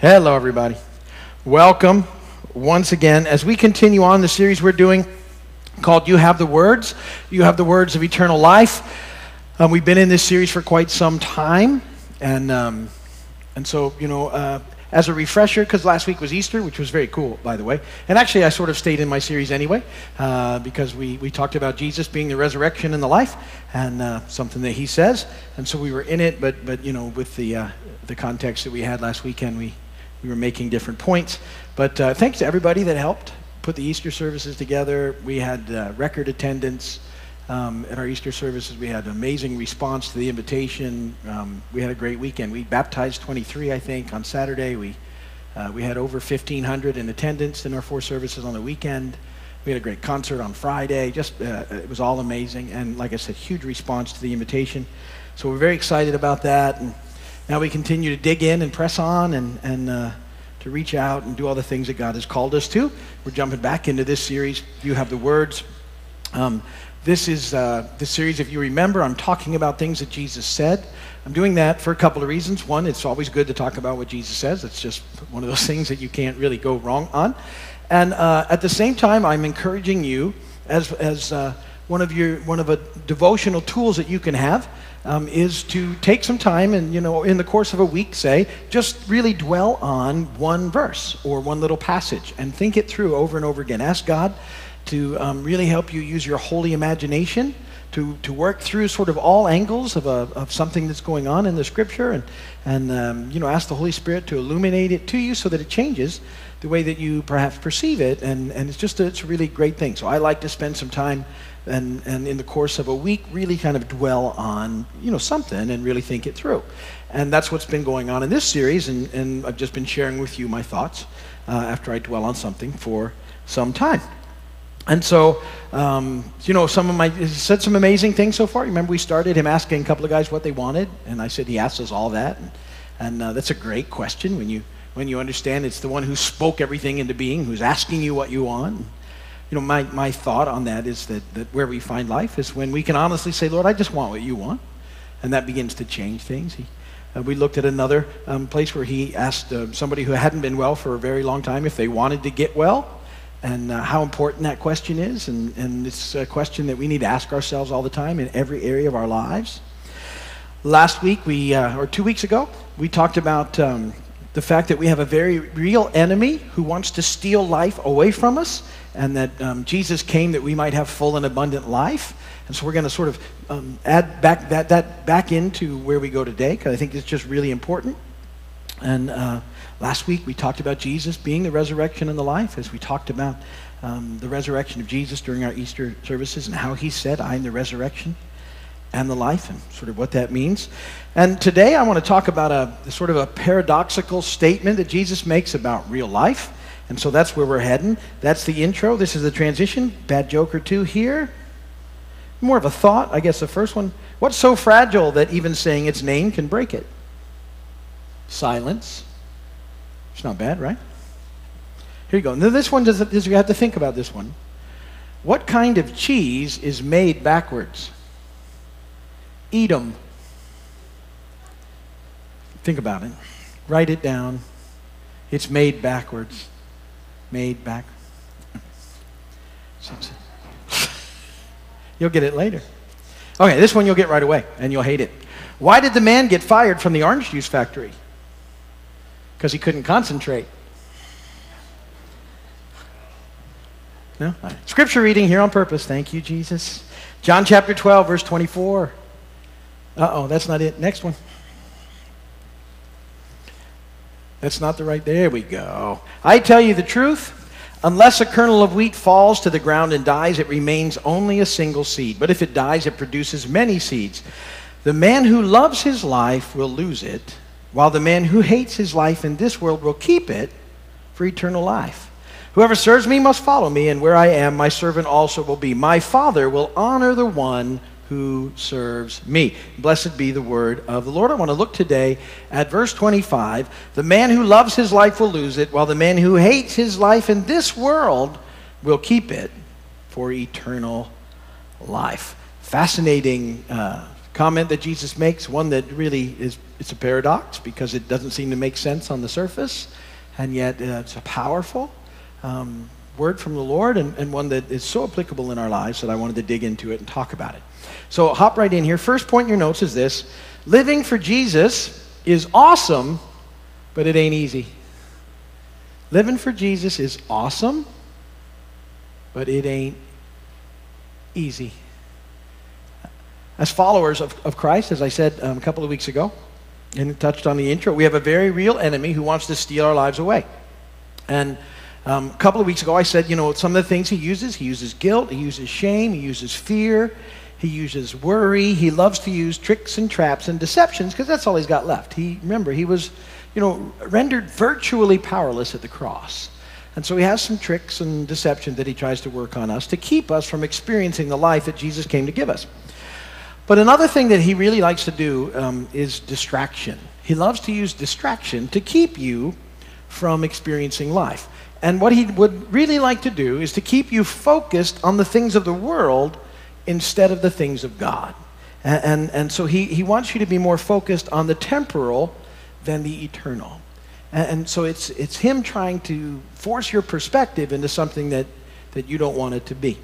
Hello, everybody. Welcome once again as we continue on the series we're doing called You Have the Words. You Have the Words of Eternal Life. Um, we've been in this series for quite some time. And, um, and so, you know, uh, as a refresher, because last week was Easter, which was very cool, by the way. And actually, I sort of stayed in my series anyway, uh, because we, we talked about Jesus being the resurrection and the life, and uh, something that he says. And so we were in it, but, but you know, with the, uh, the context that we had last weekend, we, we were making different points. But uh, thanks to everybody that helped put the Easter services together. We had uh, record attendance um, at our Easter services. We had an amazing response to the invitation. Um, we had a great weekend. We baptized 23, I think, on Saturday. We, uh, we had over 1,500 in attendance in our four services on the weekend. We had a great concert on Friday. Just uh, it was all amazing, and like I said, huge response to the invitation. So we're very excited about that. And now we continue to dig in and press on and, and uh, to reach out and do all the things that God has called us to. We're jumping back into this series. You have the words. Um, this is uh, this series, if you remember, I'm talking about things that Jesus said. I'm doing that for a couple of reasons. One, it's always good to talk about what Jesus says. It's just one of those things that you can't really go wrong on. And uh, at the same time, I'm encouraging you as, as uh, one of your one of a devotional tools that you can have um, is to take some time and you know in the course of a week say just really dwell on one verse or one little passage and think it through over and over again. Ask god to um, really help you use your holy imagination to, to work through sort of all angles of, a, of something that's going on in the scripture and, and um, you know ask the holy spirit to illuminate it to you so that it changes the way that you perhaps perceive it and, and it's just a, it's a really great thing. So i like to spend some time and, and in the course of a week really kind of dwell on you know something and really think it through. And that's what's been going on in this series and, and i've just been sharing with you my thoughts uh, after i dwell on something for some time. And so um, you know some of my said some amazing things so far. Remember we started him asking a couple of guys what they wanted? And i said he asked us all that. And, and uh, that's a great question when you when you understand it's the one who spoke everything into being who's asking you what you want you know, my, my thought on that is that, that where we find life is when we can honestly say, Lord, I just want what you want. And that begins to change things. He, uh, we looked at another um, place where he asked uh, somebody who hadn't been well for a very long time if they wanted to get well and uh, how important that question is. And, and it's a question that we need to ask ourselves all the time in every area of our lives. Last week, we, uh, or two weeks ago, we talked about um, the fact that we have a very real enemy who wants to steal life away from us and that um, Jesus came that we might have full and abundant life. And so we're going to sort of um, add back that, that back into where we go today because I think it's just really important. And uh, last week we talked about Jesus being the resurrection and the life as we talked about um, the resurrection of Jesus during our Easter services and how he said, I am the resurrection and the life and sort of what that means. And today I want to talk about a sort of a paradoxical statement that Jesus makes about real life and so that's where we're heading. That's the intro. This is the transition. Bad joke or two here. More of a thought, I guess the first one. What's so fragile that even saying its name can break it? Silence. It's not bad, right? Here you go. Now, this one does, does you have to think about this one. What kind of cheese is made backwards? Edam. Think about it. Write it down. It's made backwards made back. You'll get it later. Okay, this one you'll get right away, and you'll hate it. Why did the man get fired from the orange juice factory? Because he couldn't concentrate. No? Scripture reading here on purpose. Thank you, Jesus. John chapter 12, verse 24. Uh oh, that's not it. Next one. That's not the right. There we go. I tell you the truth. Unless a kernel of wheat falls to the ground and dies, it remains only a single seed. But if it dies, it produces many seeds. The man who loves his life will lose it, while the man who hates his life in this world will keep it for eternal life. Whoever serves me must follow me, and where I am, my servant also will be. My Father will honor the one who serves me. Blessed be the word of the Lord. I want to look today at verse 25. The man who loves his life will lose it, while the man who hates his life in this world will keep it for eternal life. Fascinating uh, comment that Jesus makes, one that really is it's a paradox because it doesn't seem to make sense on the surface, and yet uh, it's powerful um, word from the Lord and, and one that is so applicable in our lives that I wanted to dig into it and talk about it. So hop right in here. First point in your notes is this living for Jesus is awesome, but it ain't easy. Living for Jesus is awesome, but it ain't easy. As followers of, of Christ, as I said um, a couple of weeks ago, and touched on the intro, we have a very real enemy who wants to steal our lives away. And um, a couple of weeks ago, I said, you know, some of the things he uses he uses guilt, he uses shame, he uses fear, he uses worry. He loves to use tricks and traps and deceptions because that's all he's got left. He, remember, he was, you know, rendered virtually powerless at the cross. And so he has some tricks and deception that he tries to work on us to keep us from experiencing the life that Jesus came to give us. But another thing that he really likes to do um, is distraction. He loves to use distraction to keep you from experiencing life. And what he would really like to do is to keep you focused on the things of the world instead of the things of God. And, and, and, so he, he wants you to be more focused on the temporal than the eternal. And, and so it's, it's him trying to force your perspective into something that, that you don't want it to be.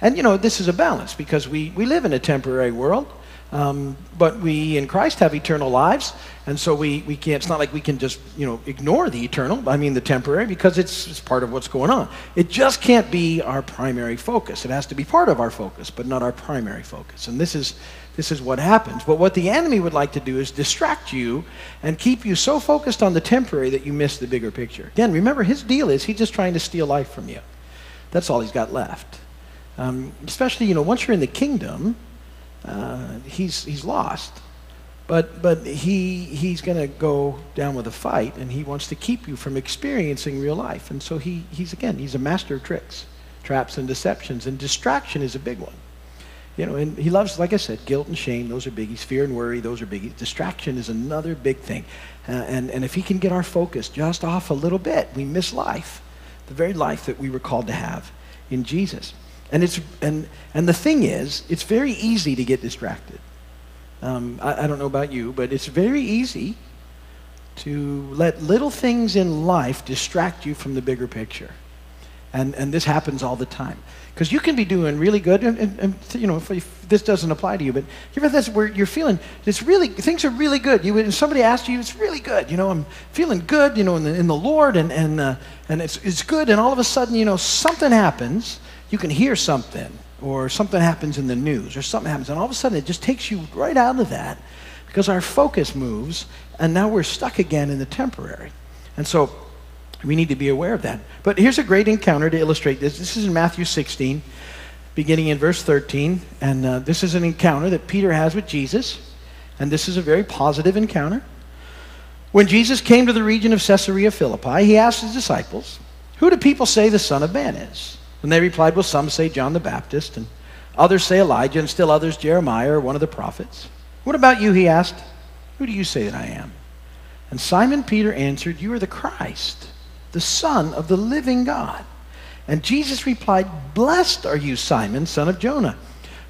And you know, this is a balance because we, we live in a temporary world, um, but we in Christ have eternal lives. And so we, we can't, it's not like we can just, you know, ignore the eternal, I mean the temporary, because it's, it's part of what's going on. It just can't be our primary focus. It has to be part of our focus, but not our primary focus. And this is, this is what happens. But what the enemy would like to do is distract you and keep you so focused on the temporary that you miss the bigger picture. Again, remember, his deal is he's just trying to steal life from you. That's all he's got left. Um, especially, you know, once you're in the kingdom, uh, he's, he's lost. But, but he, he's going to go down with a fight, and he wants to keep you from experiencing real life. And so he, he's, again, he's a master of tricks, traps, and deceptions. And distraction is a big one. You know, and he loves, like I said, guilt and shame, those are biggies. Fear and worry, those are biggies. Distraction is another big thing. Uh, and, and if he can get our focus just off a little bit, we miss life, the very life that we were called to have in Jesus. And, it's, and, and the thing is, it's very easy to get distracted. Um, I, I don't know about you, but it's very easy to let little things in life distract you from the bigger picture. And, and this happens all the time. Because you can be doing really good, and, and, and you know, if, if, this doesn't apply to you, but you ever this where you're feeling, it's really, things are really good. You, and somebody asks you, it's really good. You know, I'm feeling good, you know, in the, in the Lord, and, and, uh, and it's, it's good, and all of a sudden, you know, something happens, you can hear something, or something happens in the news, or something happens, and all of a sudden it just takes you right out of that because our focus moves, and now we're stuck again in the temporary. And so we need to be aware of that. But here's a great encounter to illustrate this. This is in Matthew 16, beginning in verse 13. And uh, this is an encounter that Peter has with Jesus. And this is a very positive encounter. When Jesus came to the region of Caesarea Philippi, he asked his disciples, Who do people say the Son of Man is? And they replied, Well, some say John the Baptist, and others say Elijah, and still others Jeremiah or one of the prophets. What about you? He asked. Who do you say that I am? And Simon Peter answered, You are the Christ, the Son of the living God. And Jesus replied, Blessed are you, Simon, son of Jonah.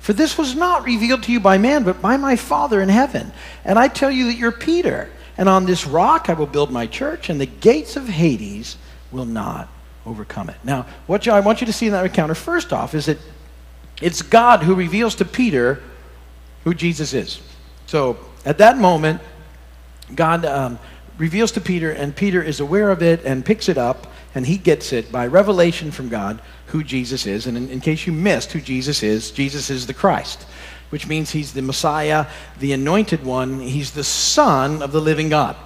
For this was not revealed to you by man, but by my Father in heaven. And I tell you that you're Peter, and on this rock I will build my church, and the gates of Hades will not overcome it. Now, what I want you to see in that encounter, first off, is that it's God who reveals to Peter who Jesus is. So at that moment, God um, reveals to Peter, and Peter is aware of it and picks it up, and he gets it by revelation from God who Jesus is. And in, in case you missed who Jesus is, Jesus is the Christ, which means he's the Messiah, the anointed one, he's the Son of the living God.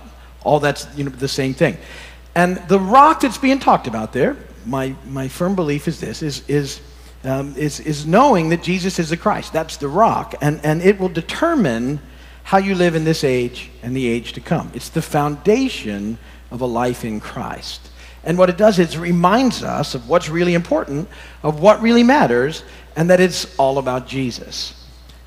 All that's you know, the same thing. And the rock that's being talked about there, my, my firm belief is this, is, is, um, is, is knowing that Jesus is the Christ. That's the rock. And, and it will determine how you live in this age and the age to come. It's the foundation of a life in Christ. And what it does is it reminds us of what's really important, of what really matters, and that it's all about Jesus.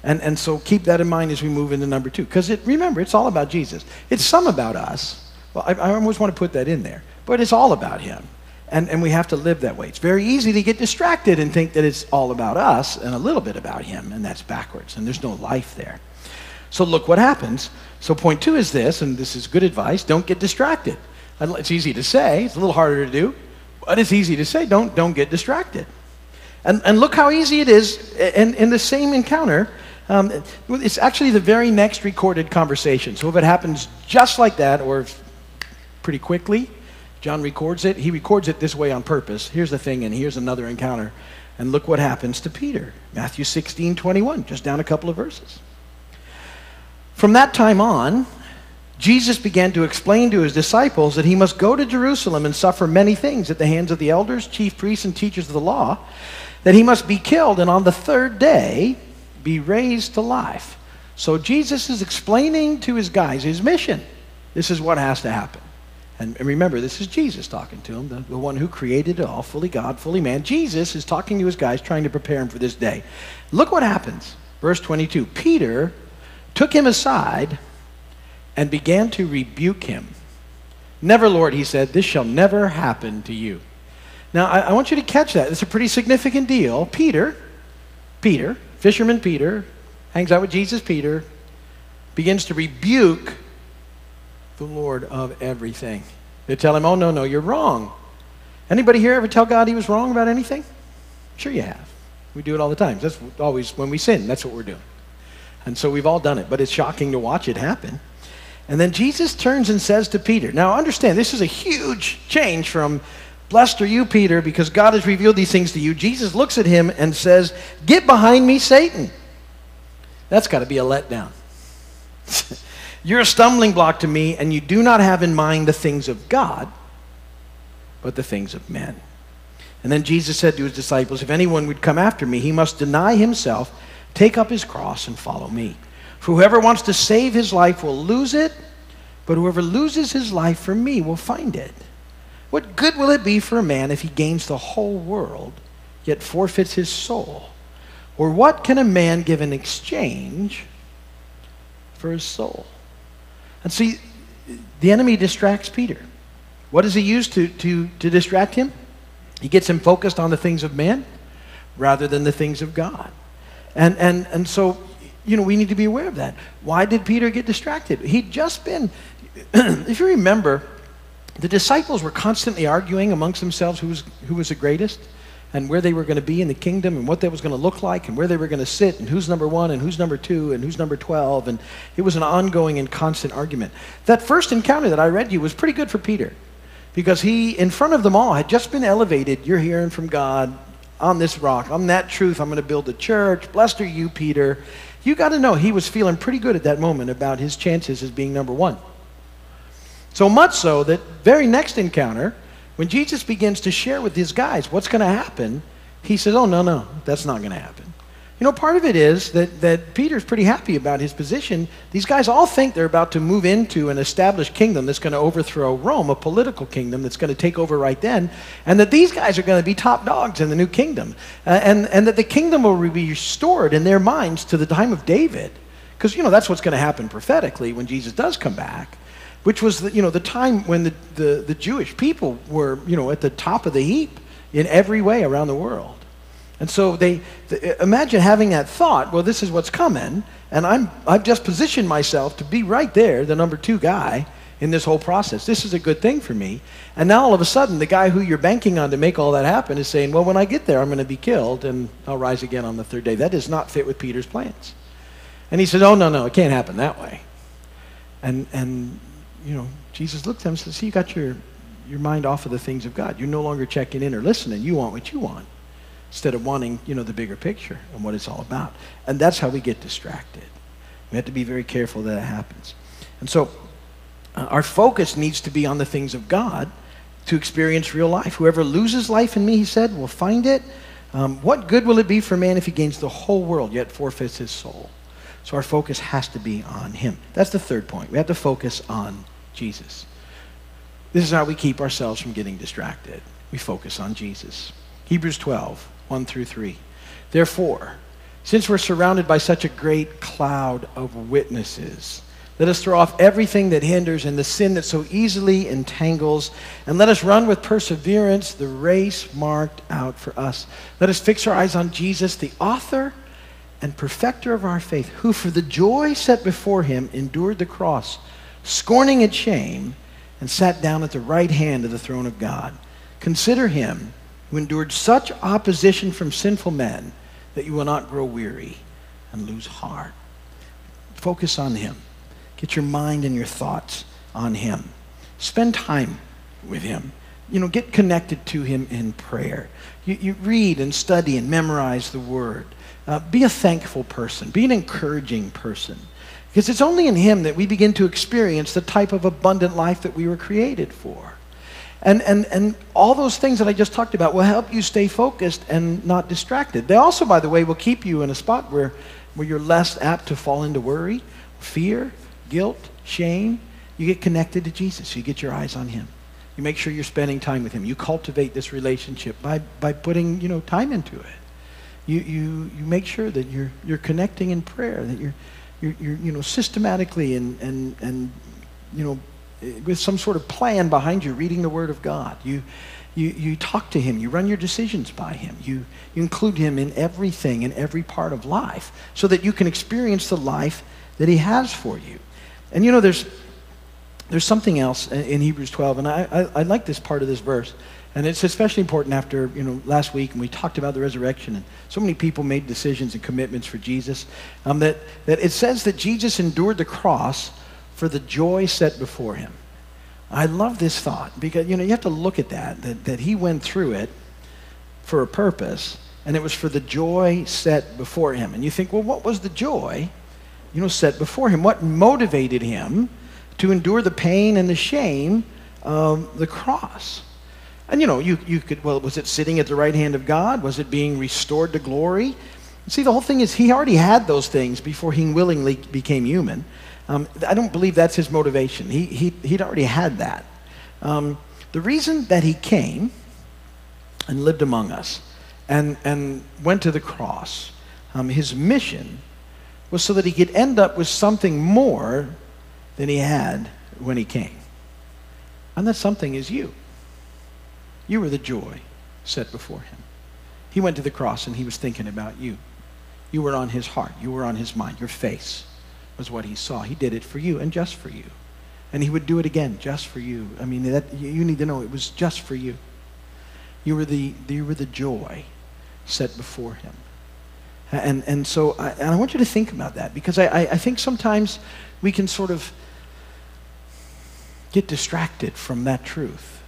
And, and so keep that in mind as we move into number two. Because remember, it's all about Jesus. It's some about us, well, I, I always want to put that in there. But it's all about Him. And, and we have to live that way. It's very easy to get distracted and think that it's all about us and a little bit about Him, and that's backwards, and there's no life there. So look what happens. So point two is this, and this is good advice don't get distracted. It's easy to say, it's a little harder to do, but it's easy to say don't, don't get distracted. And, and look how easy it is in, in the same encounter. Um, it's actually the very next recorded conversation. So if it happens just like that or pretty quickly, John records it. He records it this way on purpose. Here's the thing, and here's another encounter. And look what happens to Peter. Matthew 16, 21, just down a couple of verses. From that time on, Jesus began to explain to his disciples that he must go to Jerusalem and suffer many things at the hands of the elders, chief priests, and teachers of the law, that he must be killed, and on the third day be raised to life. So Jesus is explaining to his guys his mission. This is what has to happen. And, remember, this is Jesus talking to him, the, the one who created it all, fully God, fully man. Jesus is talking to his guys, trying to prepare him for this day. Look what happens. Verse 22 Peter took him aside and began to rebuke him. Never, Lord, he said, this shall never happen to you. Now, I, I want you to catch that. It's a pretty significant deal. Peter, Peter, fisherman Peter, hangs out with Jesus, Peter, begins to rebuke the Lord of everything. They tell him, oh, no, no, you're wrong. Anybody here ever tell God he was wrong about anything? Sure you have. We do it all the time. That's always when we sin, that's what we're doing. And so we've all done it, but it's shocking to watch it happen. And then Jesus turns and says to Peter, Now understand, this is a huge change from, Blessed are you, Peter, because God has revealed these things to you. Jesus looks at him and says, Get behind me, Satan. That's got to be a letdown. You're a stumbling block to me, and you do not have in mind the things of God, but the things of men. And then Jesus said to his disciples, If anyone would come after me, he must deny himself Take up his cross and follow me. For whoever wants to save his life will lose it, but whoever loses his life for me will find it. What good will it be for a man if he gains the whole world, yet forfeits his soul? Or what can a man give in exchange for his soul? And see, the enemy distracts Peter. What does he use to, to, to distract him? He gets him focused on the things of man rather than the things of God. And, and, and so, you know, we need to be aware of that. Why did Peter get distracted? He'd just been, if you remember, the disciples were constantly arguing amongst themselves who was, who was the greatest and where they were going to be in the kingdom and what that was going to look like and where they were going to sit and who's number one and who's number two and who's number 12. And it was an ongoing and constant argument. That first encounter that I read you was pretty good for Peter because he, in front of them all, had just been elevated. You're hearing from God on this rock, on that truth, I'm going to build a church. Blessed are you, Peter. You got to know he was feeling pretty good at that moment about his chances as being number one. So much so that very next encounter, when Jesus begins to share with his guys what's going to happen, he says, Oh, no, no, that's not going to happen. You know, part of it is that, that Peter's pretty happy about his position. These guys all think they're about to move into an established kingdom that's going to overthrow Rome, a political kingdom that's going to take over right then, and that these guys are going to be top dogs in the new kingdom, uh, and, and that the kingdom will be restored in their minds to the time of David. Because, you know, that's what's going to happen prophetically when Jesus does come back, which was, the, you know, the time when the, the, the Jewish people were, you know, at the top of the heap in every way around the world. And so they, they, uh, imagine having that thought, well, this is what's coming, and I'm, I've just positioned myself to be right there, the number two guy in this whole process. This is a good thing for me. And now all of a sudden, the guy who you're banking on to make all that happen is saying, well, when I get there, I'm going to be killed, and I'll rise again on the third day. That does not fit with Peter's plans. And he says, oh, no, no, it can't happen that way. And, and you know, Jesus looked at him and said, see, you got your, your mind off of the things of God. You're no longer checking in or listening. You want what you want instead of wanting, you know, the bigger picture and what it's all about. And that's how we get distracted. We have to be very careful that it happens. And so uh, our focus needs to be on the things of God to experience real life. Whoever loses life in me, he said, will find it. Um, what good will it be for man if he gains the whole world yet forfeits his soul? So our focus has to be on him. That's the third point. We have to focus on Jesus. This is how we keep ourselves from getting distracted. We focus on Jesus. Hebrews 12. 1 through 3. Therefore, since we're surrounded by such a great cloud of witnesses, let us throw off everything that hinders and the sin that so easily entangles, and let us run with perseverance the race marked out for us. Let us fix our eyes on Jesus, the author and perfecter of our faith, who for the joy set before him endured the cross, scorning its shame, and sat down at the right hand of the throne of God. Consider him who endured such opposition from sinful men that you will not grow weary and lose heart. Focus on him. Get your mind and your thoughts on him. Spend time with him. You know, get connected to him in prayer. You, you read and study and memorize the word. Uh, be a thankful person. Be an encouraging person. Because it's only in him that we begin to experience the type of abundant life that we were created for. And, and, and all those things that I just talked about will help you stay focused and not distracted. They also, by the way, will keep you in a spot where, where you're less apt to fall into worry, fear, guilt, shame. You get connected to Jesus. You get your eyes on him. You make sure you're spending time with him. You cultivate this relationship by, by putting you know, time into it. You, you, you make sure that you're, you're connecting in prayer, that you're, you're, you're you know, systematically and, and, and you know, with some sort of plan behind you, reading the Word of God. You, you, you talk to Him. You run your decisions by Him. You, you include Him in everything, in every part of life, so that you can experience the life that He has for you. And you know, there's, there's something else in Hebrews 12, and I, I, I like this part of this verse. And it's especially important after, you know, last week when we talked about the resurrection and so many people made decisions and commitments for Jesus, um, that, that it says that Jesus endured the cross for the joy set before him. I love this thought because, you know, you have to look at that, that, that he went through it for a purpose, and it was for the joy set before him. And you think, well, what was the joy, you know, set before him? What motivated him to endure the pain and the shame of the cross? And you know, you, you could, well, was it sitting at the right hand of God? Was it being restored to glory? See, the whole thing is he already had those things before he willingly became human. Um, I don't believe that's his motivation. He, he, he'd already had that. Um, the reason that he came and lived among us and, and went to the cross, um, his mission was so that he could end up with something more than he had when he came. And that something is you. You were the joy set before him. He went to the cross and he was thinking about you. You were on his heart. You were on his mind. Your face was what he saw. He did it for you and just for you. And he would do it again just for you. I mean, that, you need to know it was just for you. You were the, you were the joy set before him. And, and so I, and I want you to think about that because I, I, I think sometimes we can sort of get distracted from that truth.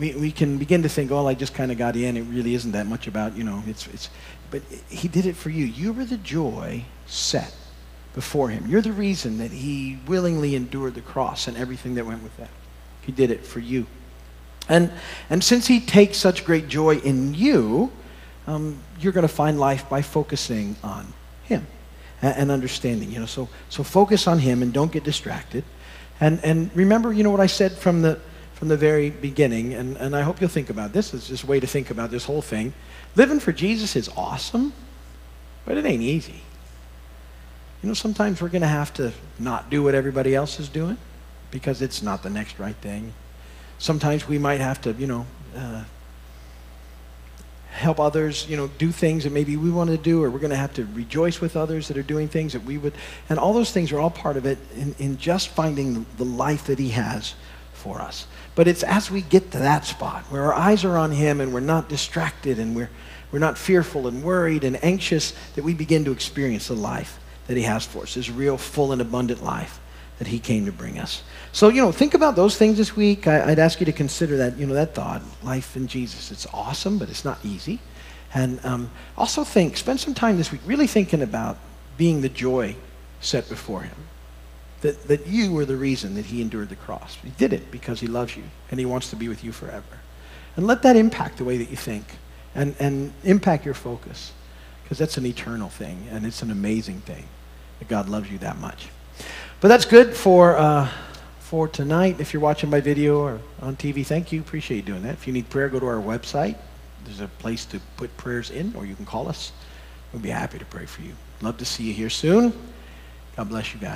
We, we can begin to think, oh, I just kind of got in. It really isn't that much about, you know, it's, it's, but he did it for you. You were the joy set before him. You're the reason that he willingly endured the cross and everything that went with that. He did it for you. And, and since he takes such great joy in you, um, you're going to find life by focusing on him and, and, understanding. You know, so, so focus on him and don't get distracted. And, and remember, you know what I said from the, from the very beginning, and, and I hope you'll think about this. It's just a way to think about this whole thing. Living for Jesus is awesome, but it ain't easy. You know, sometimes we're going to have to not do what everybody else is doing because it's not the next right thing. Sometimes we might have to, you know, uh, help others, you know, do things that maybe we want to do, or we're going to have to rejoice with others that are doing things that we would. And all those things are all part of it in, in just finding the life that He has for us. But it's as we get to that spot where our eyes are on Him and we're not distracted and we're, we're not fearful and worried and anxious that we begin to experience the life that he has for us, his real, full, and abundant life that he came to bring us. So, you know, think about those things this week. I, would ask you to consider that, you know, that thought, life in Jesus. It's awesome, but it's not easy. And um, also think, spend some time this week really thinking about being the joy set before him. That, that you were the reason that he endured the cross. He did it because he loves you and he wants to be with you forever. And let that impact the way that you think and, and impact your focus because that's an eternal thing and it's an amazing thing that God loves you that much. But that's good for, uh, for tonight. If you're watching my video or on TV, thank you. Appreciate you doing that. If you need prayer, go to our website. There's a place to put prayers in, or you can call us. We'd be happy to pray for you. Love to see you here soon. God bless you guys.